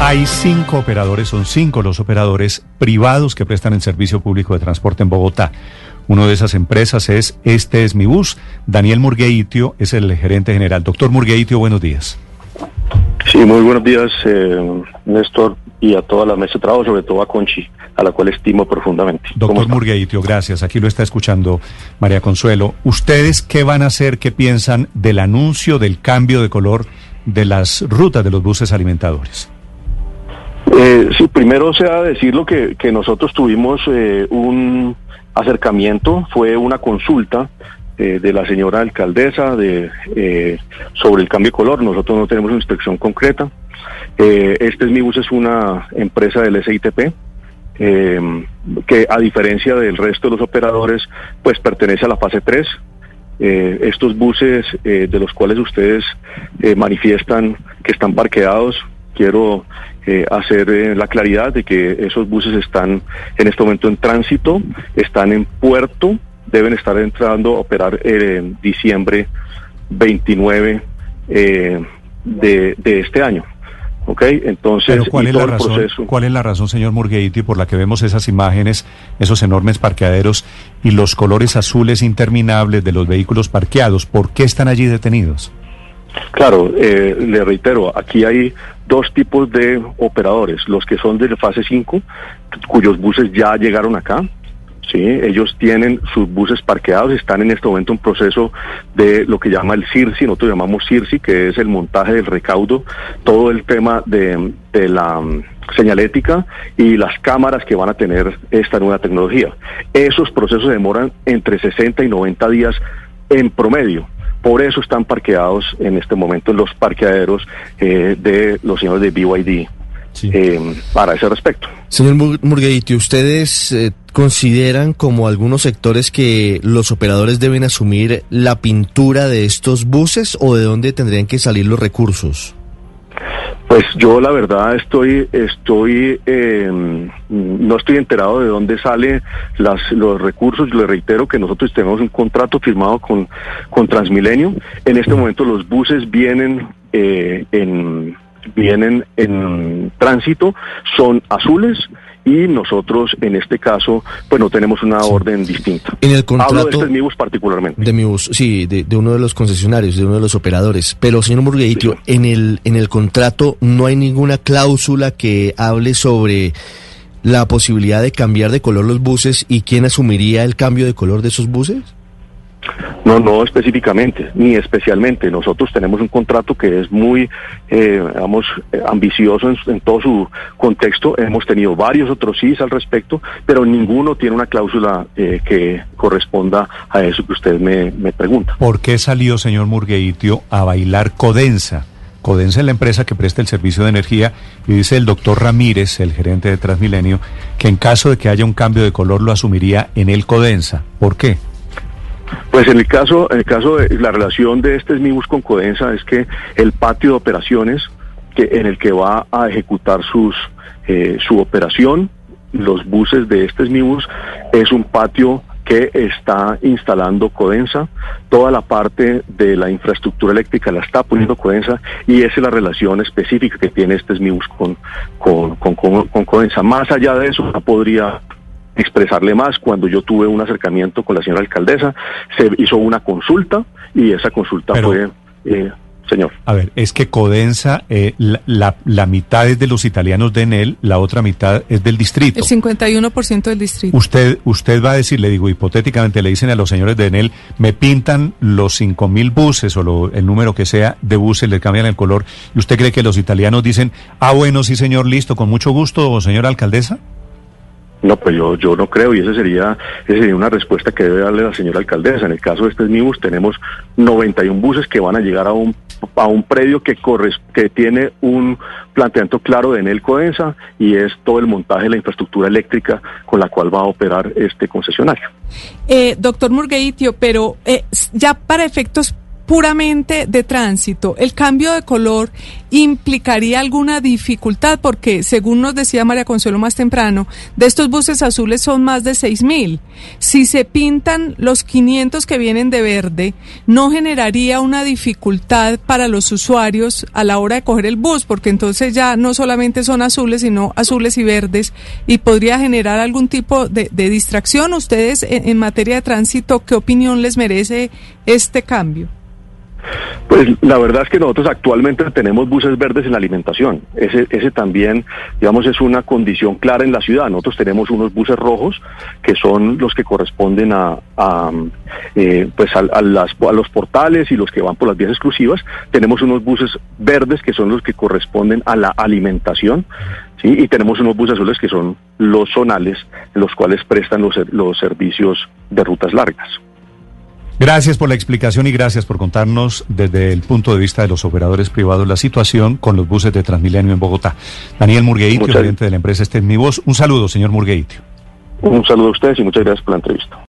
Hay cinco operadores, son cinco los operadores privados que prestan el servicio público de transporte en Bogotá. Una de esas empresas es Este es mi bus. Daniel Murgueitio es el gerente general. Doctor Murgueitio, buenos días. Sí, muy buenos días, eh, Néstor, y a toda la mesa de trabajo, sobre todo a Conchi, a la cual estimo profundamente. Doctor Murgueitio, gracias. Aquí lo está escuchando María Consuelo. ¿Ustedes qué van a hacer, qué piensan del anuncio del cambio de color de las rutas de los buses alimentadores? Eh, sí, primero sea decir lo que, que nosotros tuvimos eh, un acercamiento, fue una consulta eh, de la señora alcaldesa de, eh, sobre el cambio de color. Nosotros no tenemos una inspección concreta. Este es mi bus es una empresa del SITP. que a diferencia del resto de los operadores, pues pertenece a la fase 3, estos buses de los cuales ustedes manifiestan que están parqueados, quiero hacer la claridad de que esos buses están en este momento en tránsito, están en puerto, deben estar entrando a operar en diciembre 29 eh, de, este año. ¿Ok? Entonces, ¿cuál, es la razón, ¿cuál es la razón, señor Murgueiti, por la que vemos esas imágenes, esos enormes parqueaderos y los colores azules interminables de los vehículos parqueados? ¿Por qué están allí detenidos? Claro, eh, le reitero, aquí hay dos tipos de operadores, los que son de fase 5, cuyos buses ya llegaron acá, Sí, ellos tienen sus buses parqueados, están en este momento en proceso de lo que llama el CIRSI, nosotros llamamos CIRSI, que es el montaje del recaudo, todo el tema de, la mm, señalética y las cámaras que van a tener esta nueva tecnología. Esos procesos demoran entre 60 y 90 días en promedio. Por eso están parqueados en este momento en los parqueaderos eh, de los señores de BYD eh, para ese respecto. Señor Murgueiti, ¿ustedes eh, consideran como algunos sectores que los operadores deben asumir la pintura de estos buses o de dónde tendrían que salir los recursos? Pues yo la verdad estoy, estoy, em, no estoy enterado de dónde salen las, los recursos. Le reitero que nosotros tenemos un contrato firmado con, con Transmilenio. En este momento los buses vienen eh, en vienen en tránsito son azules y nosotros en este caso pues no tenemos una orden distinta. En el contrato Hablo de este bus particularmente. De mi bus, sí, de, uno de los concesionarios, de uno de los operadores. Pero señor Murgueitio, en el en el contrato no hay ninguna cláusula que hable sobre la posibilidad de cambiar de color los buses y quién asumiría el cambio de color de esos buses. No, no específicamente, ni especialmente. Nosotros tenemos un contrato que es muy, eh, digamos, ambicioso en, todo su contexto. Hemos tenido varios otros sí al respecto, pero ninguno tiene una cláusula eh, que corresponda a eso que usted me, me pregunta. ¿Por qué salió, señor Murgueitio, a bailar Codensa? Codensa es la empresa que presta el servicio de energía y dice el doctor Ramírez, el gerente de Transmilenio, que en caso de que haya un cambio de color lo asumiría en el Codensa. ¿Por qué? Pues en el caso, en el caso de la relación de este SMIBUS con Codensa es que el patio de operaciones que, en el que va a ejecutar sus eh, su operación, los buses de este SMIBUS, es un patio que está instalando Codensa, toda la parte de la infraestructura eléctrica la está poniendo Codensa y esa es la relación específica que tiene este SMIBUS con, con, con, con Codensa. Más allá de eso, no podría expresarle más. Cuando yo tuve un acercamiento con la señora alcaldesa, se hizo una consulta y esa consulta fue... Eh, señor. A ver, es que Codensa, eh, la, la, mitad es de los italianos de Enel, la otra mitad es del distrito. El 51% del distrito. Usted, usted va a decir, le digo, hipotéticamente le dicen a los señores de Enel, me pintan los cinco mil buses o el número que sea de buses, le cambian el color. ¿Y usted cree que los italianos dicen, ah, bueno, sí, señor, listo, con mucho gusto, señora alcaldesa? No, pues yo, yo no creo y esa sería, esa sería una respuesta que debe darle la señora alcaldesa. En el caso de este MIBUS tenemos 91 buses que van a llegar a un a un predio que que tiene un planteamiento claro de Enel Codensa y es todo el montaje de la infraestructura eléctrica con la cual va a operar este concesionario. Eh, doctor Murgueitio, pero eh, ya para efectos puramente de tránsito, ¿el cambio de color implicaría alguna dificultad? Porque, según nos decía María Consuelo más temprano, de estos buses azules son más de seis mil. Si se pintan los 500 que vienen de verde, ¿no generaría una dificultad para los usuarios a la hora de coger el bus? Porque entonces ya no solamente son azules, sino azules y verdes, y podría generar algún tipo de, distracción. Ustedes, en materia de tránsito, ¿qué opinión les merece este cambio? Pues la verdad es que nosotros actualmente tenemos buses verdes en la alimentación. Ese, ese también, digamos, es una condición clara en la ciudad. Nosotros tenemos unos buses rojos que son los que corresponden a, eh, pues a, los portales y los que van por las vías exclusivas. Tenemos unos buses verdes que son los que corresponden a la alimentación. ¿sí? Y tenemos unos buses azules que son los zonales, los cuales prestan los servicios de rutas largas. Gracias por la explicación y gracias por contarnos desde el punto de vista de los operadores privados la situación con los buses de Transmilenio en Bogotá. Daniel Murgueitio, presidente de la empresa Este es mi voz. Un saludo, señor Murgueitio. Un saludo a ustedes y muchas gracias por la entrevista.